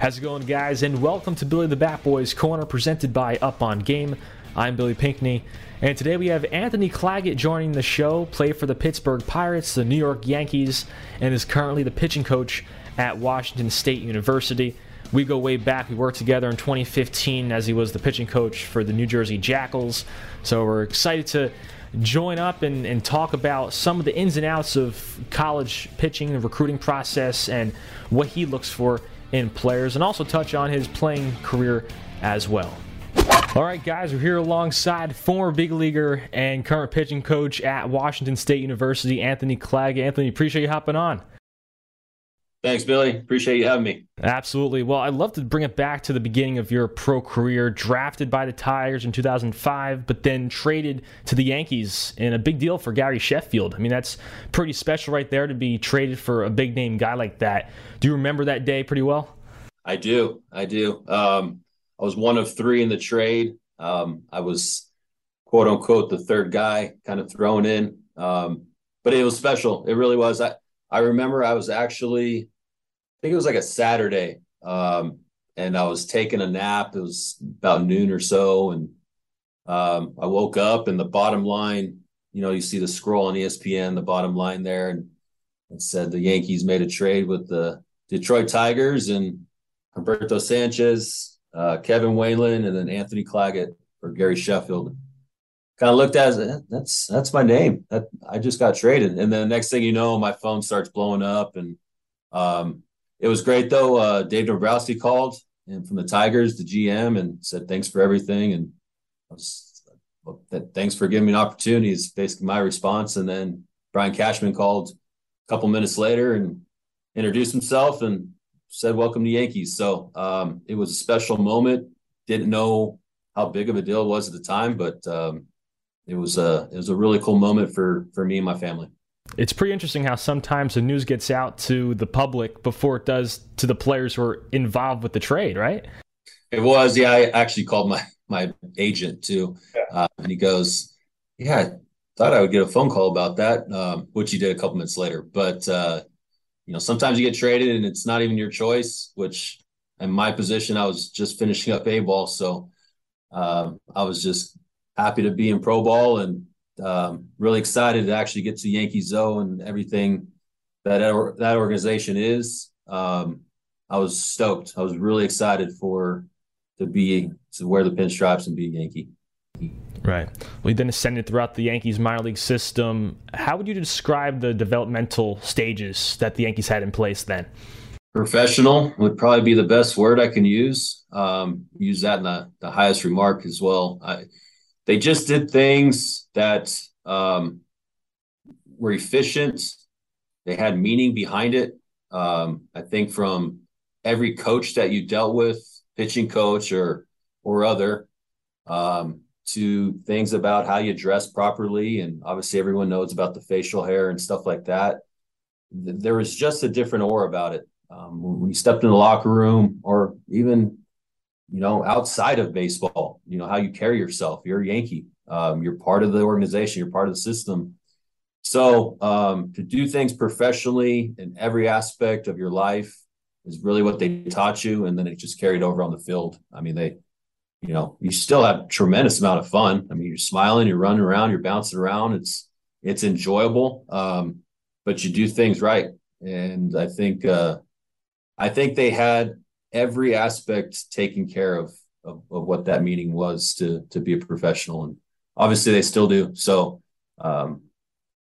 How's it going, guys? And welcome to Billy the Bat Boys Corner, presented by Up on Game. I'm Billy Pinckney, and today we have Anthony Claggett joining the show. Played for the Pittsburgh Pirates, the New York Yankees, and is currently the pitching coach at Washington State University. We go way back. We worked together in 2015 as he was the pitching coach for the New Jersey Jackals. So we're excited to join up and, and talk about some of the ins and outs of college pitching, the recruiting process, and what he looks for in players and also touch on his playing career as well. All right, guys, we're here alongside former big leaguer and current pitching coach at Washington State University, Anthony Clegg. Anthony, appreciate you hopping on. Thanks, Billy. Appreciate you having me. Absolutely. Well, I'd love to bring it back to the beginning of your pro career. Drafted by the Tigers in 2005, but then traded to the Yankees in a big deal for Gary Sheffield. I mean, that's pretty special right there to be traded for a big name guy like that. Do you remember that day pretty well? I do. I do. Um, I was one of three in the trade. Um, I was quote unquote the third guy kind of thrown in. Um, but it was special. It really was. I, I remember I was actually, I think it was like a Saturday, um, and I was taking a nap. It was about noon or so, and um, I woke up, and the bottom line, you know, you see the scroll on ESPN, the bottom line there, and it said the Yankees made a trade with the Detroit Tigers and Humberto Sanchez, uh, Kevin Whelan, and then Anthony Claggett for Gary Sheffield kind of looked at it that's that's my name. That i just got traded. And then the next thing you know my phone starts blowing up and um, it was great though uh, dave dombrowski called and from the tigers the gm and said thanks for everything. And was, thanks for giving me an opportunity is basically my response. And then brian cashman called a couple minutes later and introduced himself and said welcome to yankees. So um, it was a special moment. Didn't know how big of a deal it was at the time but um, it was a it was a really cool moment for for me and my family. It's pretty interesting how sometimes the news gets out to the public before it does to the players who are involved with the trade, right? It was, yeah. I actually called my my agent too, uh, and he goes, "Yeah, I thought I would get a phone call about that," um, which he did a couple minutes later. But uh, you know, sometimes you get traded and it's not even your choice. Which, in my position, I was just finishing up a ball, so uh, I was just happy to be in pro ball and um, really excited to actually get to Yankee Zoo and everything that that organization is. Um, I was stoked. I was really excited for to be to wear the pinstripes and be a Yankee. Right. Well, you then ascended throughout the Yankees minor league system. How would you describe the developmental stages that the Yankees had in place then? Professional would probably be the best word I can use. Um, use that in the, the highest remark as well. I, they just did things that um, were efficient. They had meaning behind it. Um, I think from every coach that you dealt with, pitching coach or or other, um, to things about how you dress properly, and obviously everyone knows about the facial hair and stuff like that. There was just a different aura about it. um, when you stepped in the locker room or even, you know, outside of baseball, you know, how you carry yourself. You're a Yankee. Um, you're part of the organization. You're part of the system. So um, to do things professionally in every aspect of your life is really what they taught you, and then it just carried over on the field. I mean, they, you know, you still have tremendous amount of fun. I mean, you're smiling, you're running around, you're bouncing around. It's it's enjoyable, um, but you do things right, and I think uh, I think they had every aspect taken care of, of of what that meaning was to to be a professional, and obviously they still do. So. Um,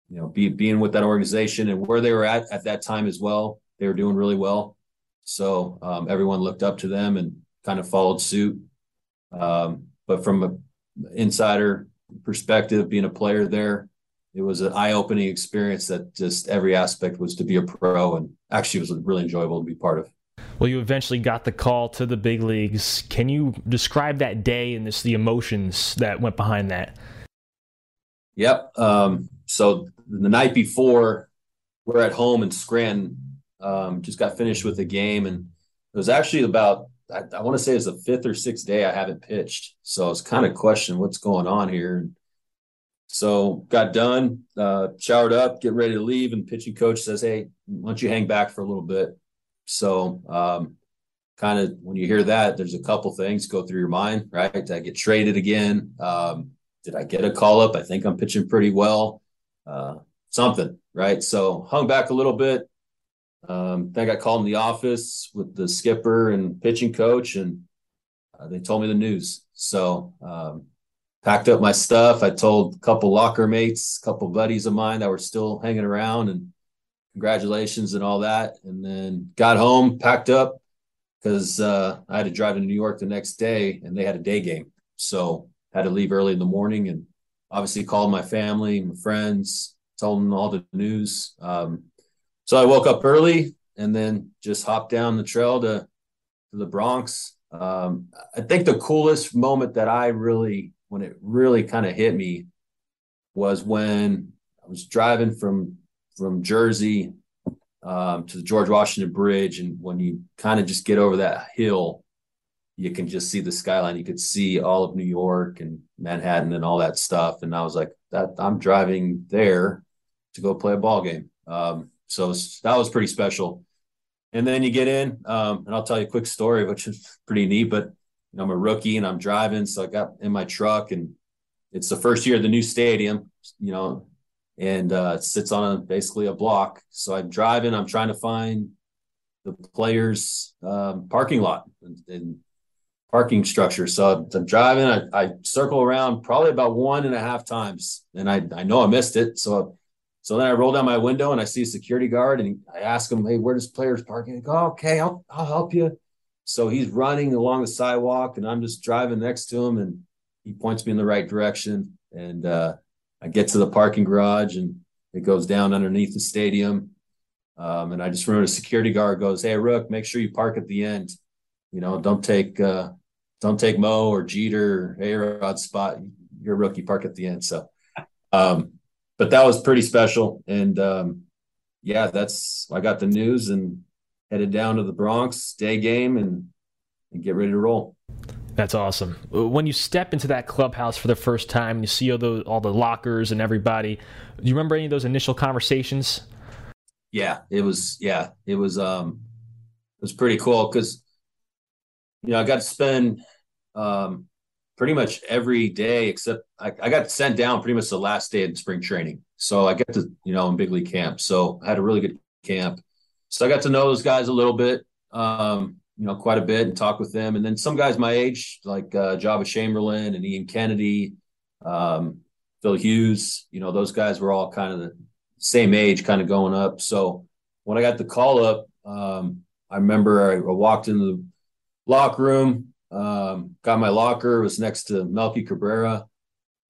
you know, be, being with that organization and where they were at at that time as well, they were doing really well. So um, everyone looked up to them and kind of followed suit. Um, but from an insider perspective, being a player there, it was an eye-opening experience that just every aspect was to be a pro, and actually was really enjoyable to be part of. Well, you eventually got the call to the big leagues. Can you describe that day and this, the emotions that went behind that? Yep. Um, so the night before, we're at home in Scranton. Um, just got finished with the game, and it was actually about I, I want to say it's the fifth or sixth day I haven't pitched. So I was kind of questioning what's going on here. So got done, uh, showered up, getting ready to leave, and pitching coach says, "Hey, why don't you hang back for a little bit?" So, um, kind of when you hear that, there's a couple things go through your mind, right? Did I get traded again? Um, did I get a call up? I think I'm pitching pretty well uh, something, right? So hung back a little bit. Um, then I got called in the office with the skipper and pitching coach, and uh, they told me the news. So um, packed up my stuff. I told a couple locker mates, a couple buddies of mine that were still hanging around, and congratulations and all that. And then got home, packed up because uh, I had to drive to New York the next day, and they had a day game, so had to leave early in the morning and obviously called my family, my friends, told them all the news. Um, so I woke up early and then just hopped down the trail to, to the Bronx. Um, I think the coolest moment that I really, when it really kind of hit me, was when I was driving from from Jersey um, to the George Washington Bridge, and when you kind of just get over that hill, you can just see the skyline. You could see all of New York and Manhattan and all that stuff. And I was like, that I'm driving there to go play a ball game. Um, so that was pretty special. And then you get in, um, and I'll tell you a quick story, which is pretty neat. But you know, I'm a rookie and I'm driving, so I got in my truck, and it's the first year of the new stadium, you know, and uh, it sits on a, basically a block. So I'm driving, I'm trying to find the players' um, parking lot, and, and parking structure. So I'm driving, I, I, circle around probably about one and a half times, and I, I know I missed it. So so then I roll down my window and I see a security guard, and I ask him, "Hey, where does players parking?" Go, "Okay, I'll I'll help you." So he's running along the sidewalk, and I'm just driving next to him, and he points me in the right direction, and uh, I get to the parking garage, and it goes down underneath the stadium. Um, and I just remember a security guard goes, "Hey, Rook, make sure you park at the end." You know, don't take uh, don't take Mo or Jeter or A-Rod spot. You're a rookie. Park at the end. So, um, but that was pretty special. And um, yeah, that's I got the news and headed down to the Bronx day game and and get ready to roll. That's awesome. When you step into that clubhouse for the first time, you see all the all the lockers and everybody. Do you remember any of those initial conversations? Yeah, it was. Yeah, it was. Um, it was pretty cool because you know, I got to spend um, pretty much every day except I, I, got sent down pretty much the last day of spring training. So I get to, you know, in big league camp. So I had a really good camp. So I got to know those guys a little bit, um, you know, quite a bit and talk with them. And then some guys my age, like uh, Joba Chamberlain and Ian Kennedy, um, Phil Hughes, you know, those guys were all kind of the same age, kind of going up. So when I got the call up, um, I remember I, I walked into the locker room. Um, got my locker was next to Melky Cabrera,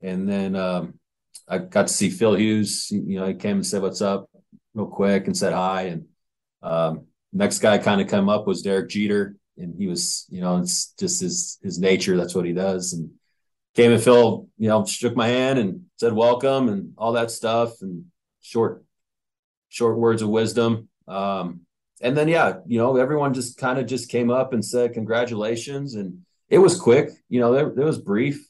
and then um, I got to see Phil Hughes. You know, he came and said what's up real quick and said hi. And um, next guy kind of come up was Derek Jeter, and he was, you know, it's just his his nature. That's what he does. And came and Phil, you know, shook my hand and said welcome and all that stuff and short short words of wisdom. Um, and then yeah, you know, everyone just kind of just came up and said congratulations, and it was quick. You know, there it was brief,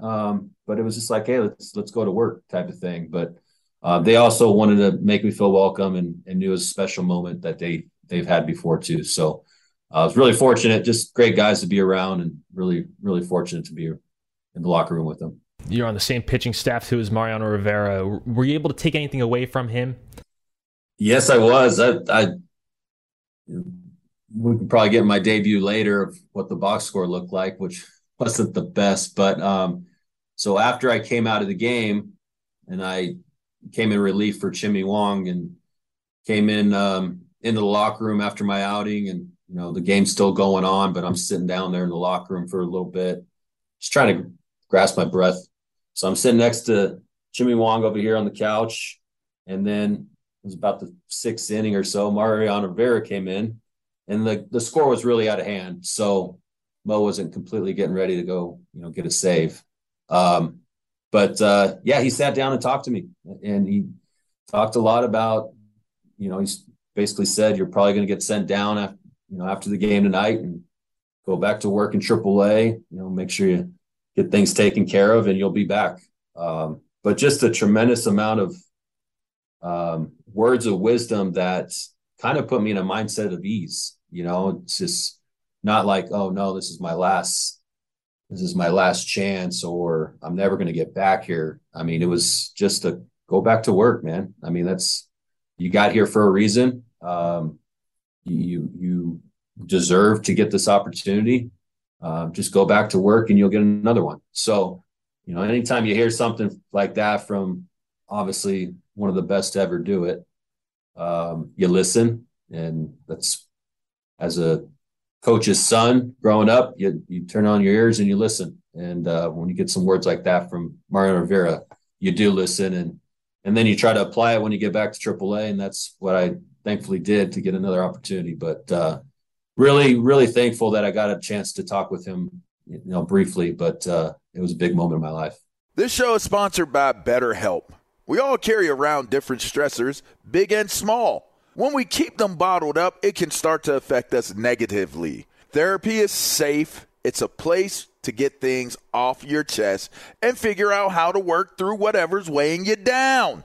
um, but it was just like, hey, let's let's go to work type of thing. But uh, they also wanted to make me feel welcome and, and knew it was a special moment that they they've had before too. So uh, I was really fortunate, just great guys to be around, and really really fortunate to be in the locker room with them. You're on the same pitching staff too as Mariano Rivera. Were you able to take anything away from him? Yes, I was. I, I we could probably get my debut later of what the box score looked like, which wasn't the best. But um, so after I came out of the game and I came in relief for Chien-Ming Wang and came in um, into the locker room after my outing and you know the game's still going on, but I'm sitting down there in the locker room for a little bit, just trying to grasp my breath. So I'm sitting next to Chien-Ming Wang over here on the couch, and then it was about the sixth inning or so. Mariano Rivera came in, and the the score was really out of hand. So Mo wasn't completely getting ready to go, you know, get a save. Um, but uh, yeah, he sat down and talked to me, and he talked a lot about, you know, he's basically said you're probably going to get sent down after, you know, after the game tonight and go back to work in AAA. You know, make sure you get things taken care of, and you'll be back. Um, but just a tremendous amount of um, words of wisdom that kind of put me in a mindset of ease. You know, it's just not like, oh no, this is my last this is my last chance or I'm never going to get back here. I mean, it was just to go back to work, man. I mean, that's you got here for a reason. Um, you you deserve to get this opportunity. Uh, just go back to work and you'll get another one. So, you know, anytime you hear something like that from obviously one of the best to ever do it, um, you listen, and that's as a coach's son growing up, you you turn on your ears and you listen. And uh, when you get some words like that from Mariano Rivera, you do listen and and then you try to apply it when you get back to AAA, and that's what I thankfully did to get another opportunity. But uh, really, really thankful that I got a chance to talk with him, you know, briefly. But uh, it was a big moment in my life. This show is sponsored by BetterHelp. We all carry around different stressors, big and small. When we keep them bottled up, it can start to affect us negatively. Therapy is safe, it's a place to get things off your chest and figure out how to work through whatever's weighing you down.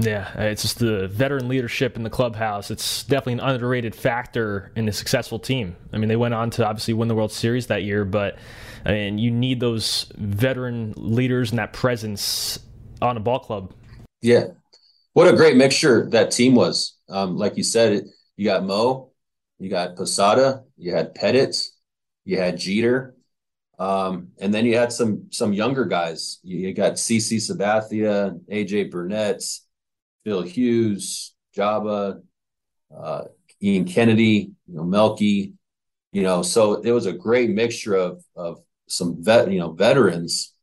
Yeah, it's just the veteran leadership in the clubhouse. It's definitely an underrated factor in a successful team. I mean, they went on to obviously win the World Series that year, but I mean, you need those veteran leaders and that presence on a ball club. Yeah, what a great mixture that team was. Um, like you said, you got Mo, you got Posada, you had Pettitte, you had Jeter, um, and then you had some some younger guys. You, you got CC Sabathia, AJ Burnett, Phil Hughes, Joba, uh, Ian Kennedy, you know, Melky, you know, so it was a great mixture of of some vet, you know, veterans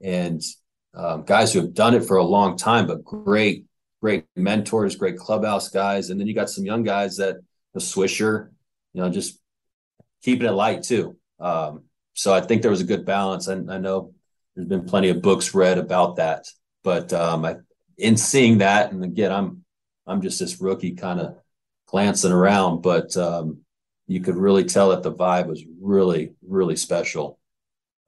and um, guys who have done it for a long time, but great, great mentors, great clubhouse guys, and then you got some young guys that the Swisher, you know, just keeping it light too. Um, so I think there was a good balance. and I know there's been plenty of books read about that, but um, I in seeing that, and again, I'm I'm just this rookie kind of glancing around, but um, you could really tell that the vibe was really, really special,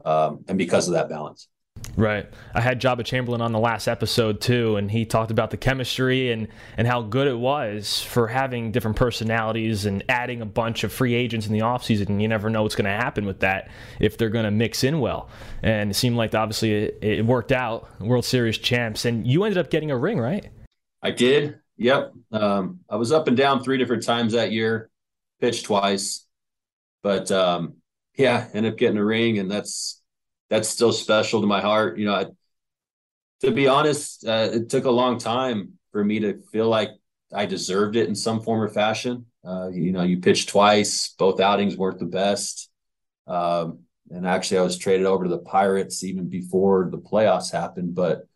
um, and because of that balance. Right. I had Joba Chamberlain on the last episode too, and he talked about the chemistry and, and how good it was for having different personalities and adding a bunch of free agents in the offseason. And you never know what's going to happen with that if they're going to mix in well. And it seemed like obviously it, it worked out, World Series champs. And you ended up getting a ring, right? I did. Yep. Um, I was up and down three different times that year, pitched twice, but um, yeah, ended up getting a ring, and that's that's still special to my heart. You know, I, to be honest, uh, it took a long time for me to feel like I deserved it in some form or fashion. Uh, you know, you pitched twice, both outings weren't the best. Um, and actually, I was traded over to the Pirates even before the playoffs happened. But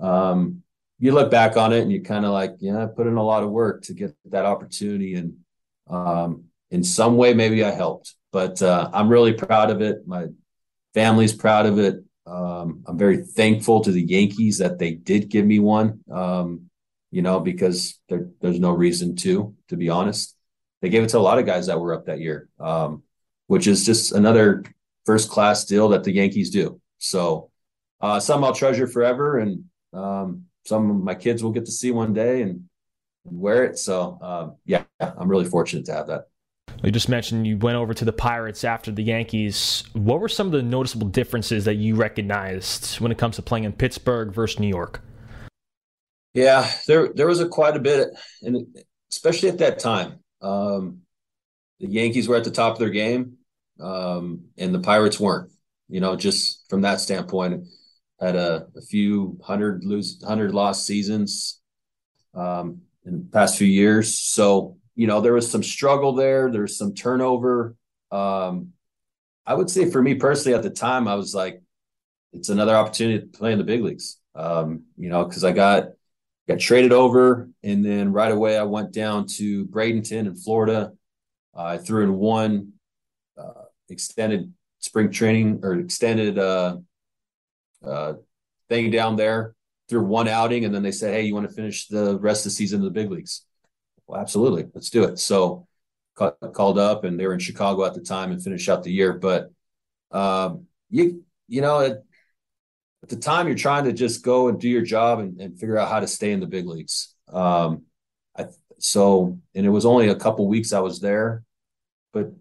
um, you look back on it and you kind of like, yeah, I put in a lot of work to get that opportunity. And um, in some way, maybe I helped. But uh, I'm really proud of it. My family's proud of it. Um, I'm very thankful to the Yankees that they did give me one. Um, you know, because there, there's no reason to, to be honest. They gave it to a lot of guys that were up that year, um, which is just another first class deal that the Yankees do. So, uh, some I'll treasure forever, and um, some of my kids will get to see one day and, and wear it. So, uh, yeah, I'm really fortunate to have that. You just mentioned you went over to the Pirates after the Yankees. What were some of the noticeable differences that you recognized when it comes to playing in Pittsburgh versus New York? Yeah, there there was a quite a bit, and especially at that time, um, the Yankees were at the top of their game, um, and the Pirates weren't. You know, just from that standpoint, had a, a few hundred lose hundred lost seasons um, in the past few years. So you know, there was some struggle there. There's some turnover. Um, I would say for me personally at the time, I was like, it's another opportunity to play in the big leagues. Um, you know, because I got got traded over, and then right away I went down to Bradenton in Florida. Uh, I threw in one uh, extended spring training or extended uh, uh, thing down there through one outing, and then they said, "Hey, you want to finish the rest of the season in the big leagues?" Well, absolutely, let's do it. So called up, and they were in Chicago at the time and finished out the year. But um, you you know at, at, the time you're trying to just go and do your job and, and figure out how to stay in the big leagues. Um, I so and it was only a couple weeks I was there, but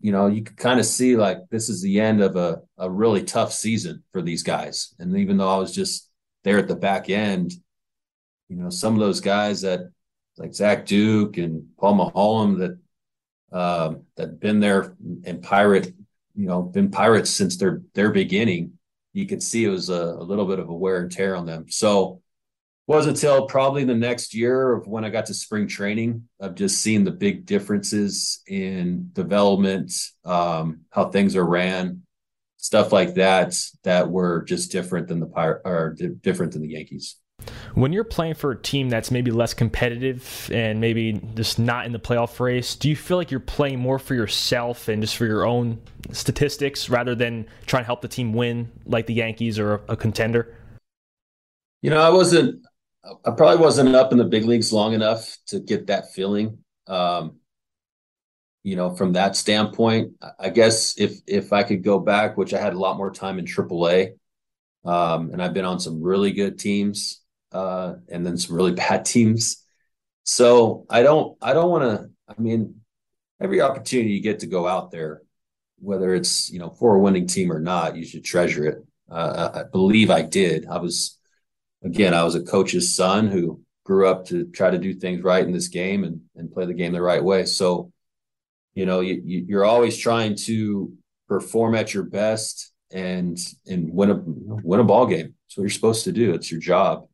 you know you could kind of see like this is the end of a a really tough season for these guys. And even though I was just there at the back end, you know some of those guys that like Zach Duke and Paul Maholm that uh, that been there and pirate, you know, been pirates since their their beginning. You could see it was a, a little bit of a wear and tear on them. So wasn't until probably the next year of when I got to spring training of just seeing the big differences in development, um, how things are ran, stuff like that, that were just different than the pirate or different than the Yankees. When you're playing for a team that's maybe less competitive and maybe just not in the playoff race, do you feel like you're playing more for yourself and just for your own statistics rather than trying to help the team win like the Yankees or a contender? You know, I wasn't, I probably wasn't up in the big leagues long enough to get that feeling. Um, you know, from that standpoint, I guess if if I could go back, which I had a lot more time in AAA, um, and I've been on some really good teams, uh, and then some really bad teams. So I don't, I don't want to. I mean, every opportunity you get to go out there, whether it's you know for a winning team or not, you should treasure it. Uh, I believe I did. I was, again, I was a coach's son who grew up to try to do things right in this game and and play the game the right way. So you know you, you're always trying to perform at your best and and win a win a ball game it's what you're supposed to do it's your job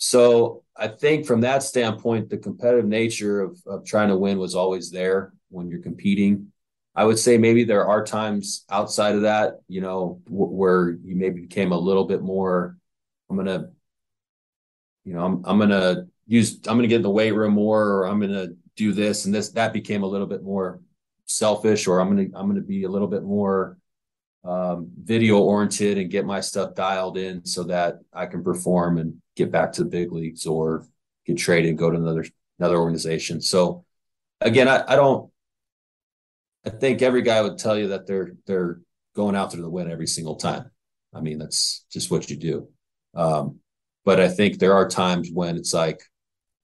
so i think from that standpoint the competitive nature of, of trying to win was always there when you're competing. I would say maybe there are times outside of that you know w- where you maybe became a little bit more i'm gonna you know i'm, I'm gonna use i'm gonna get in the weight room more or i'm gonna do this and this that became a little bit more selfish or i'm gonna i'm gonna be a little bit more um, video oriented and get my stuff dialed in so that i can perform and get back to the big leagues or get traded and go to another another organization. So again i, I don't i think every guy would tell you that they're they're going out there to win every single time. I mean that's just what you do. Um, but i think there are times when it's like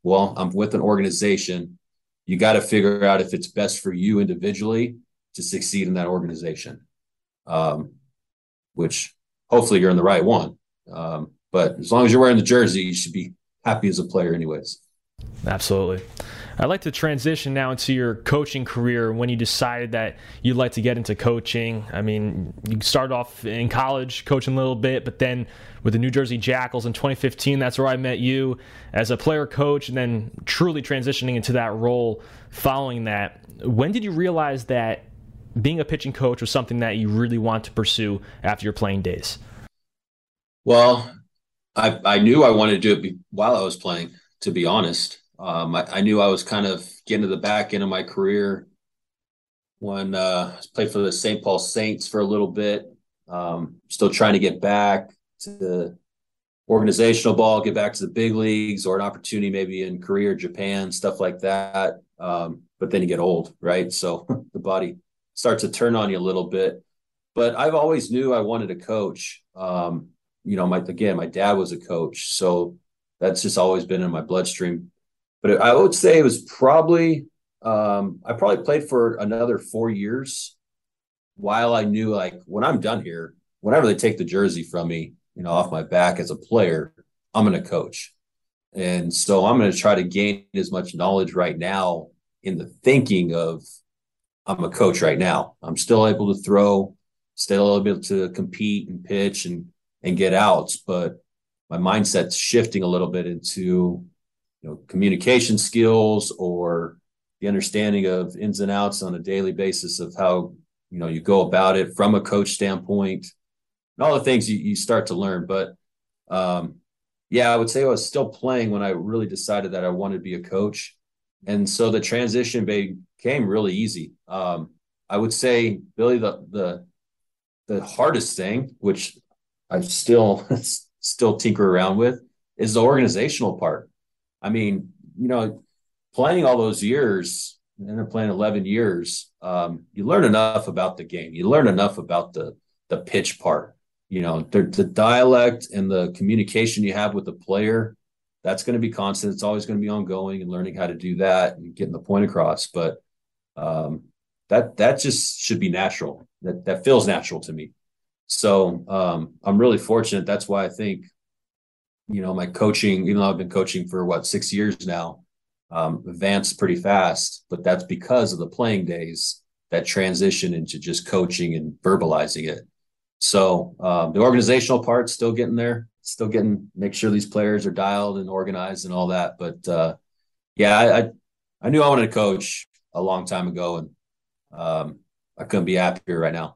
well i'm with an organization. You got to figure out if it's best for you individually to succeed in that organization. Um, which hopefully you're in the right one. Um, but as long as you're wearing the jersey, you should be happy as a player, anyways. Absolutely. I'd like to transition now into your coaching career when you decided that you'd like to get into coaching. I mean, you started off in college coaching a little bit, but then with the New Jersey Jackals in 2015, that's where I met you as a player coach, and then truly transitioning into that role following that. When did you realize that being a pitching coach was something that you really want to pursue after your playing days? Well, I, I knew I wanted to do it while I was playing, to be honest. Um, I, I, knew I was kind of getting to the back end of my career when uh, I played for the St. Paul Saints for a little bit. Um, still trying to get back to the organizational ball, get back to the big leagues, or an opportunity maybe in Korea, Japan, stuff like that. Um, but then you get old, right? So the body starts to turn on you a little bit. But I've always knew I wanted to coach. Um, you know, my again, my dad was a coach, so that's just always been in my bloodstream but I would say it was probably um, I probably played for another four years while I knew like when I'm done here, whenever they take the jersey from me, you know, off my back as a player, I'm going to coach. And so I'm going to try to gain as much knowledge right now in the thinking of I'm a coach right now. I'm still able to throw, still able to compete and pitch and and get outs, but my mindset's shifting a little bit into you know communication skills or the understanding of ins and outs on a daily basis of how you know you go about it from a coach standpoint and all the things you, you start to learn but um, yeah i would say i was still playing when i really decided that i wanted to be a coach and so the transition became really easy um, i would say billy the the the hardest thing which i still still tinker around with is the organizational part I mean, you know, playing all those years and then playing 11 years, um, you learn enough about the game. You learn enough about the the pitch part. You know, the, the dialect and the communication you have with the player, that's going to be constant. It's always going to be ongoing and learning how to do that and getting the point across. But um, that that just should be natural. That that feels natural to me. So um, I'm really fortunate. That's why I think you know, my coaching, even though I've been coaching for what six years now, um, advanced pretty fast. But that's because of the playing days that transition into just coaching and verbalizing it. So um, the organizational part still getting there, still getting make sure these players are dialed and organized and all that. But uh, yeah, I, I, I knew I wanted to coach a long time ago, and um, I couldn't be happier right now.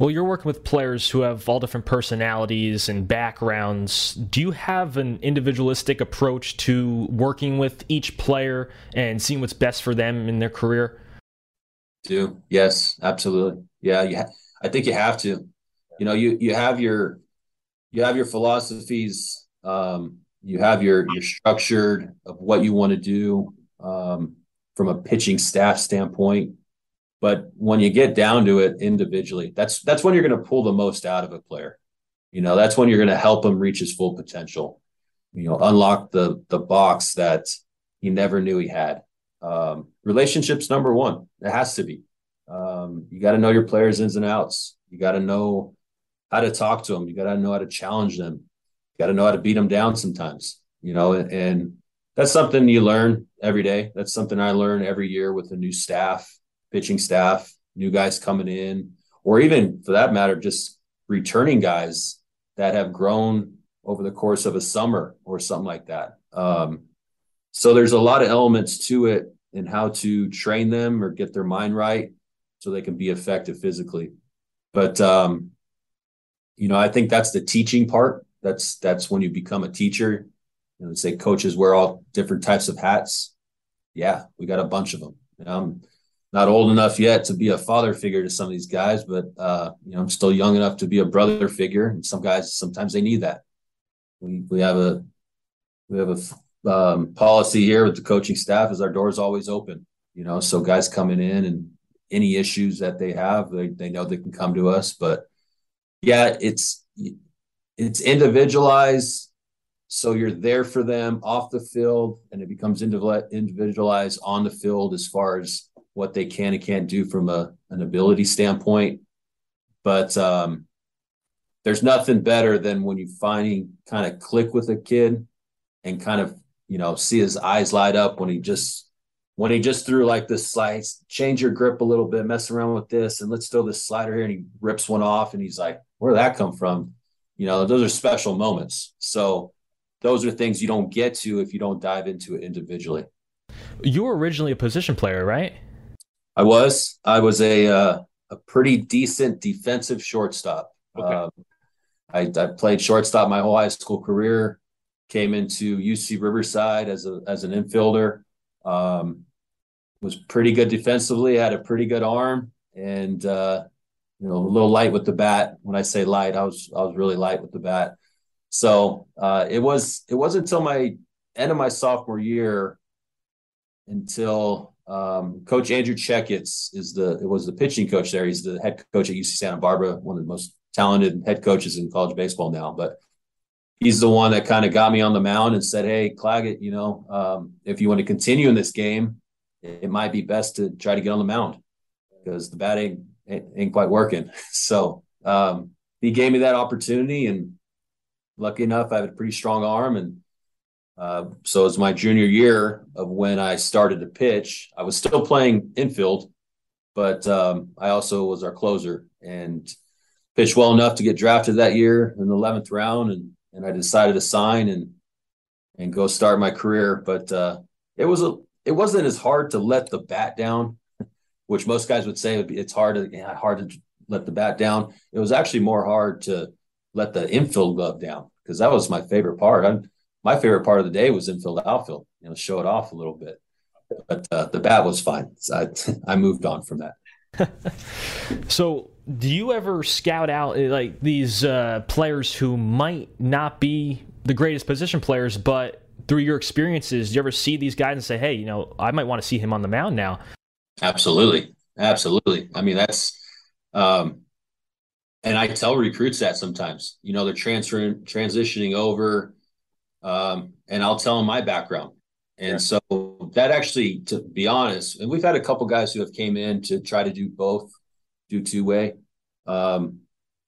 Well, you're working with players who have all different personalities and backgrounds. Do you have an individualistic approach to working with each player and seeing what's best for them in their career? Do yes, absolutely. Yeah, you ha- I think you have to. You know, you you have your you have your philosophies. Um, you have your your structured of what you want to do um, from a pitching staff standpoint. But when you get down to it individually, that's that's when you're going to pull the most out of a player. You know, that's when you're going to help him reach his full potential. You know, unlock the the box that he never knew he had. Um, relationships number one. It has to be. Um, you got to know your players' ins and outs. You got to know how to talk to them. You got to know how to challenge them. You got to know how to beat them down sometimes. You know, and, and that's something you learn every day. That's something I learn every year with a new staff pitching staff, new guys coming in, or even for that matter, just returning guys that have grown over the course of a summer or something like that. Um, so there's a lot of elements to it in how to train them or get their mind right so they can be effective physically. But um, you know, I think that's the teaching part. That's that's when you become a teacher. You know, say coaches wear all different types of hats. Yeah, we got a bunch of them. I'm not old enough yet to be a father figure to some of these guys, but uh, you know, I'm still young enough to be a brother figure. And some guys, sometimes they need that. We we have a we have a um, policy here with the coaching staff is our doors always open. You know, so guys coming in and any issues that they have, they they know they can come to us. But yeah, it's it's individualized so you're there for them off the field and it becomes individualized on the field as far as what they can and can't do from a, an ability standpoint. But um, there's nothing better than when you finally kind of click with a kid and kind of, you know, see his eyes light up when he just when he just threw like this slice, change your grip a little bit, mess around with this, and let's throw this slider here, and he rips one off, and he's like, "Where did that come from?" You know, those are special moments. So those are things you don't get to if you don't dive into it individually. You were originally a position player, right? I was. I was a uh, a pretty decent defensive shortstop. Okay. Um, I, I played shortstop my whole high school career. Came into UC Riverside as a as an infielder. Um, was pretty good defensively. Had a pretty good arm. and uh, you know, a little light with the bat. When I say light, I was I was really light with the bat. So uh, it was it wasn't until my end of my sophomore year until um, Coach Andrew Checketts is the it was the pitching coach there. He's the head coach at UC Santa Barbara, one of the most talented head coaches in college baseball now. But he's the one that kind of got me on the mound and said, "Hey, Claggett, you know, um, if you want to continue in this game, it might be best to try to get on the mound because the bat ain't ain't quite working." So um, he gave me that opportunity, and lucky enough, I have a pretty strong arm, and uh, so it's my junior year of when I started to pitch. I was still playing infield, but um, I also was our closer and pitched well enough to get drafted that year in the 11th round. And, and I decided to sign and, and go start my career. But uh, it was a, it wasn't as hard to let the bat down, which most guys would say it's hard to, yeah, hard to let the bat down. It was actually more hard to let the infield glove down because that was my favorite part. I'm, my favorite part of the day was infield outfield, you know, show it off a little bit. But uh, the bat was fine. So I, I moved on from that. so, do you ever scout out eh, like these uh, players who might not be the greatest position players, but through your experiences, do you ever see these guys and say, "Hey, you know, I might want to see him on the mound now"? Absolutely, absolutely. I mean, that's, um, and I tell recruits that sometimes. You know, they're transferring, transitioning over um, and I'll tell them my background. And so that actually, to be honest, and we've had a couple guys who have came in to try to do both, do two way. Um,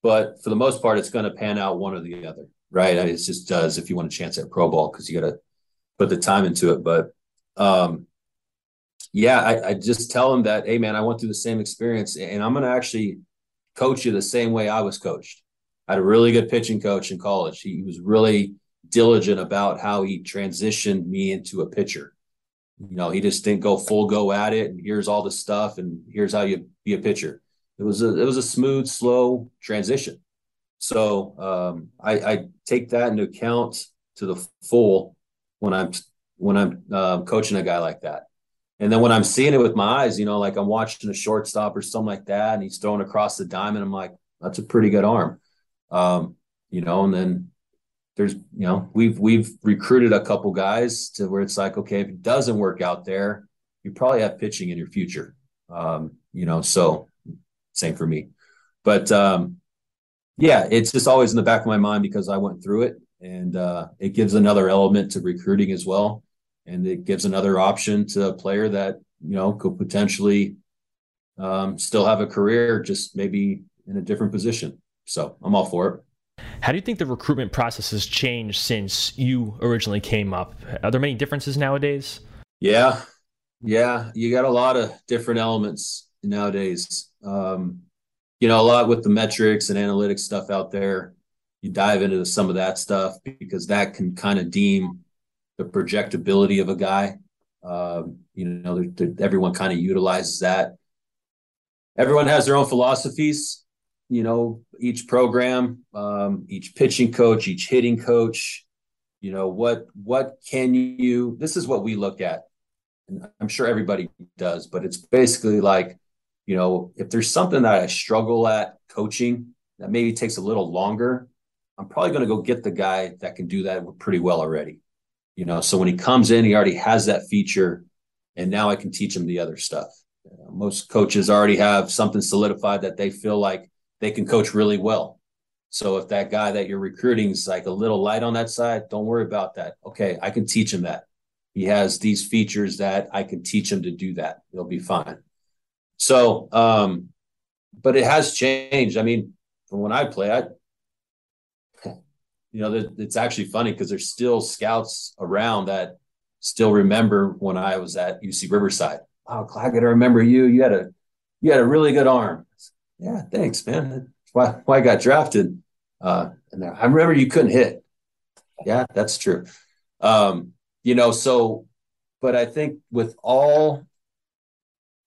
but for the most part, it's going to pan out one or the other, right? It just does if you want a chance at pro ball because you got to put the time into it. But um, yeah, I, I just tell them that, hey man, I went through the same experience, and I'm going to actually coach you the same way I was coached. I had a really good pitching coach in college. He was really diligent about how he transitioned me into a pitcher. You know, he just didn't go full go at it. And here's all the stuff, and here's how you be a pitcher. It was a it was a smooth, slow transition. So um, I, I, take that into account to the full when I'm when I'm uh, coaching a guy like that. And then when I'm seeing it with my eyes, you know, like I'm watching a shortstop or something like that, and he's throwing across the diamond, I'm like, that's a pretty good arm. Um, you know, and then there's you know we've we've recruited a couple guys to where it's like okay if it doesn't work out there you probably have pitching in your future. Um, you know so same for me. But um, yeah it's just always in the back of my mind because i went through it and uh, it gives another element to recruiting as well. And it gives another option to a player that you know could potentially um, still have a career just maybe in a different position. So i'm all for it how do you think the recruitment process has changed since you originally came up? Are there many differences nowadays? Yeah, yeah, you got a lot of different elements nowadays. Um, you know, a lot with the metrics and analytics stuff out there. You dive into some of that stuff because that can kind of deem the projectability of a guy. Um, you know, they're, they're, everyone kind of utilizes that. Everyone has their own philosophies you know, each program, um, each pitching coach, each hitting coach, you know, what what can you this is what we look at. And I'm sure everybody does, but it's basically like, you know, if there's something that I struggle at coaching that maybe takes a little longer, I'm probably going to go get the guy that can do that pretty well already. You know, so when he comes in, he already has that feature, and now I can teach him the other stuff. most coaches already have something solidified that they feel like they can coach really well. So if that guy that you're recruiting is like a little light on that side, don't worry about that. Okay, I can teach him that. He has these features that I can teach him to do that. He'll be fine. So, um, but it has changed. I mean, from when I play, I, you know, it's actually funny because there's still scouts around that still remember when I was at UC Riverside. Oh, Claggett, I remember you. You had a, you had a really good arm yeah, thanks, man. Why, why I got drafted. Uh, and I remember you couldn't hit. Yeah, that's true. Um, you know, so, but I think with all,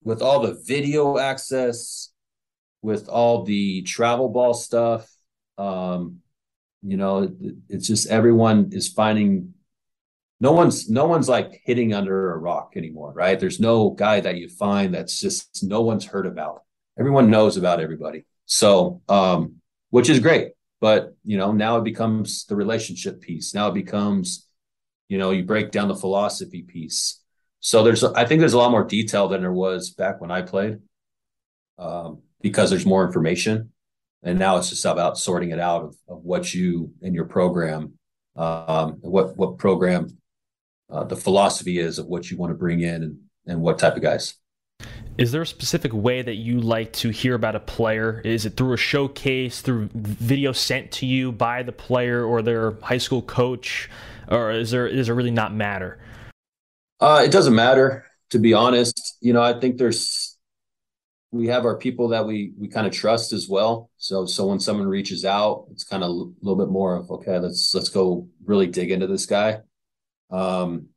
with all the video access, with all the travel ball stuff, um, you know, it, it's just everyone is finding no one's no one's like hitting under a rock anymore, right? There's no guy that you find that's just no one's heard about everyone knows about everybody. So, um, which is great. But, you know, now it becomes the relationship piece. Now it becomes, you know, you break down the philosophy piece. So there's, I think there's a lot more detail than there was back when I played um, because there's more information. And now it's just about sorting it out of, of what you and your program, um, what, what program uh, the philosophy is of what you want to bring in and, and what type of guys. Is there a specific way that you like to hear about a player? Is it through a showcase, through video sent to you by the player or their high school coach, or is there does it really not matter? Uh, it doesn't matter, to be honest. You know, I think there's we have our people that we we kind of trust as well. So so when someone reaches out, it's kind of a little bit more of okay, let's let's go really dig into this guy. Um,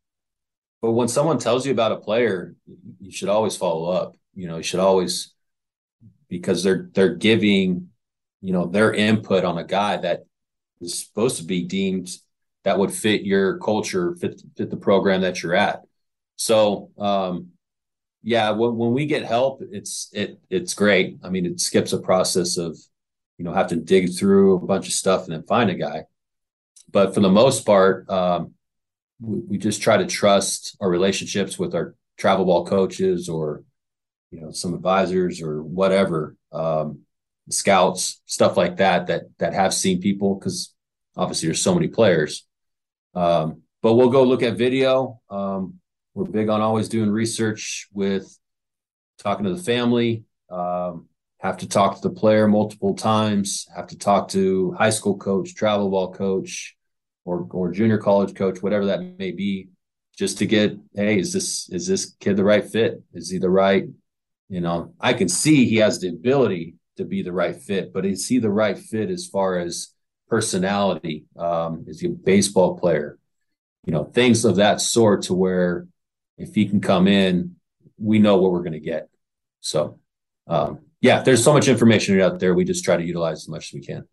but when someone tells you about a player, you should always follow up. You know, you should always because they're they're giving, you know, their input on a guy that is supposed to be deemed that would fit your culture, fit fit the program that you're at. So um yeah, when, when we get help, it's it it's great. I mean, it skips a process of, you know, have to dig through a bunch of stuff and then find a guy. But for the most part, um, we, we just try to trust our relationships with our travel ball coaches or you know some advisors or whatever um, scouts stuff like that that that have seen people because obviously there's so many players. Um, but we'll go look at video. Um, we're big on always doing research with talking to the family. Um, have to talk to the player multiple times have to talk to high school coach travel ball coach or or junior college coach, whatever that may be, just to get, hey, is this is this kid the right fit? Is he the right? You know, I can see he has the ability to be the right fit, but is he the right fit as far as personality? Um, is he a baseball player? You know, things of that sort to where if he can come in, we know what we're going to get. So, um, yeah, there's so much information out there. We just try to utilize as much as we can.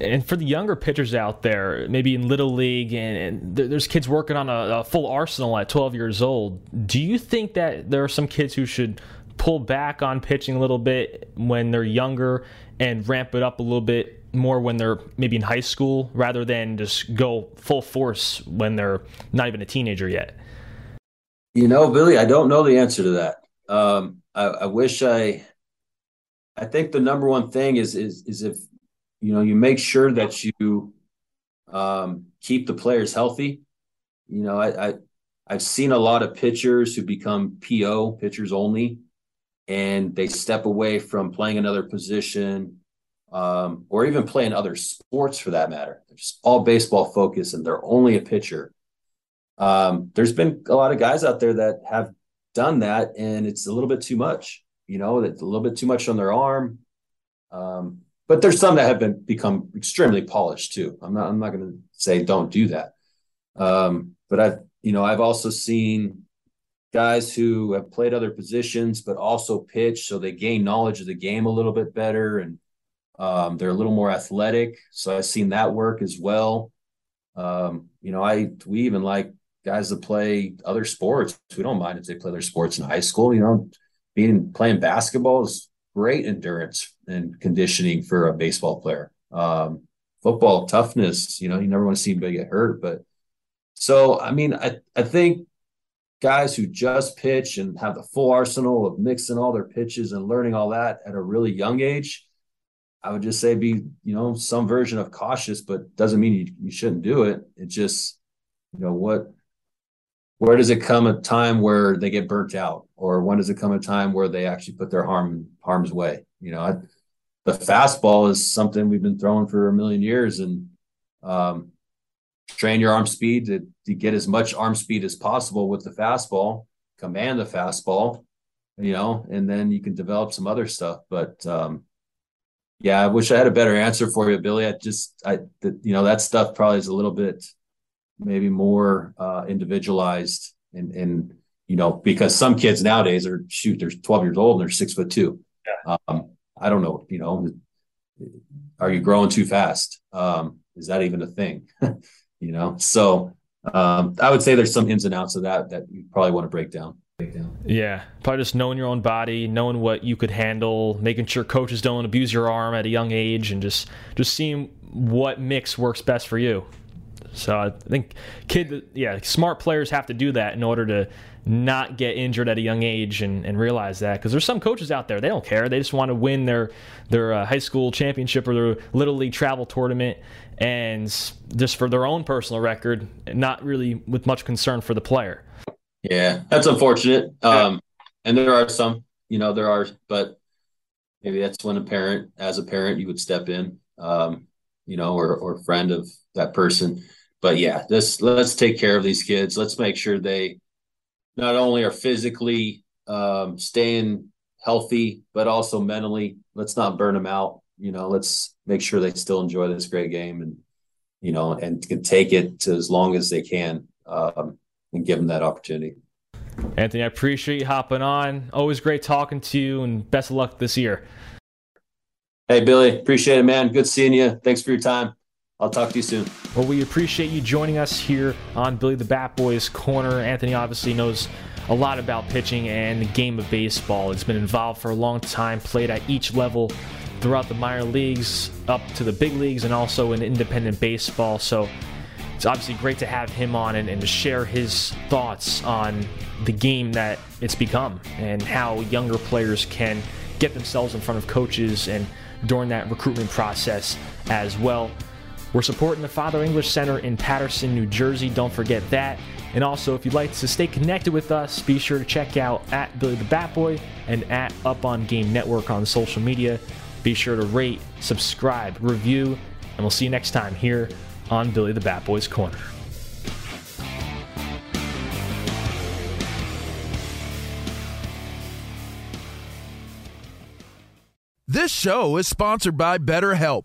And for the younger pitchers out there, maybe in little league, and, and there's kids working on a, a, full arsenal at 12 years old. Do you think that there are some kids who should pull back on pitching a little bit when they're younger and ramp it up a little bit more when they're maybe in high school, rather than just go full force when they're not even a teenager yet? You know, Billy, I don't know the answer to that. Um, I, I wish I. I think the number one thing is is is if you know you make sure that you um, keep the players healthy. You know, I, I I've seen a lot of pitchers who become PO pitchers only, and they step away from playing another position, um, or even playing other sports for that matter. They're just all baseball focused, and they're only a pitcher. Um, there's been a lot of guys out there that have done that, and it's a little bit too much. You know, that's a little bit too much on their arm. Um, but there's some that have been become extremely polished too. I'm not I'm not going to say don't do that. Um, but I've you know I've also seen guys who have played other positions but also pitch, so they gain knowledge of the game a little bit better and um, they're a little more athletic. So I've seen that work as well. Um, you know, I we even like guys that play other sports. We don't mind if they play their sports in high school. You know, being playing basketball is great endurance and conditioning for a baseball player. Um, football toughness, you know, you never want to see anybody get hurt. But so, I mean, I, I think guys who just pitch and have the full arsenal of mixing all their pitches and learning all that at a really young age, I would just say be, you know, some version of cautious, but doesn't mean you, you shouldn't do it. It just, you know, what where does it come a time where they get burnt out? Or when does it come a time where they actually put their harm harm's way? You know I, the fastball is something we've been throwing for a million years and um, train your arm speed to, to get as much arm speed as possible with the fastball command the fastball you know and then you can develop some other stuff. But um, yeah i wish i had a better answer for you billy. I just i the, you know that stuff probably is a little bit maybe more uh, individualized and and you know because some kids nowadays are shoot they're 12 years old and they're six foot two. Yeah. um, i don't know you know are you growing too fast? Um, is that even a thing? You know so um, i would say there's some ins and outs of that that you probably want to break down. Yeah, probably just knowing your own body, knowing what you could handle, making sure coaches don't abuse your arm at a young age, and just just seeing what mix works best for you. So I think kid, yeah, smart players have to do that in order to not get injured at a young age and, and realize that because there's some coaches out there they don't care. They just want to win their their uh, high school championship or their little league travel tournament. And just for their own personal record not really with much concern for the player. Yeah that's unfortunate. Um, and there are some you know there are but maybe that's when a parent as a parent you would step in um, you know or or friend of that person but yeah this let's take care of these kids let's make sure they not only are physically um, staying healthy, but also mentally. Let's not burn them out. You know, let's make sure they still enjoy this great game and, you know, and can take it to as long as they can um, and give them that opportunity. Anthony, I appreciate you hopping on. Always great talking to you and best of luck this year. Hey, Billy, appreciate it, man. Good seeing you. Thanks for your time. I'll talk to you soon. Well, we appreciate you joining us here on Billy the Bat Boys Corner. Anthony obviously knows a lot about pitching and the game of baseball. It's been involved for a long time, played at each level throughout the minor leagues, up to the big leagues, and also in independent baseball. So it's obviously great to have him on and, and to share his thoughts on the game that it's become and how younger players can get themselves in front of coaches and during that recruitment process as well. We're supporting the Father English Center in Paterson, New Jersey. Don't forget that. And also, if you'd like to stay connected with us, be sure to check out at Billy the Bat Boy and at Up on Game Network on social media. Be sure to rate, subscribe, review, and we'll see you next time here on Billy the Bat Boy's Corner. This show is sponsored by BetterHelp.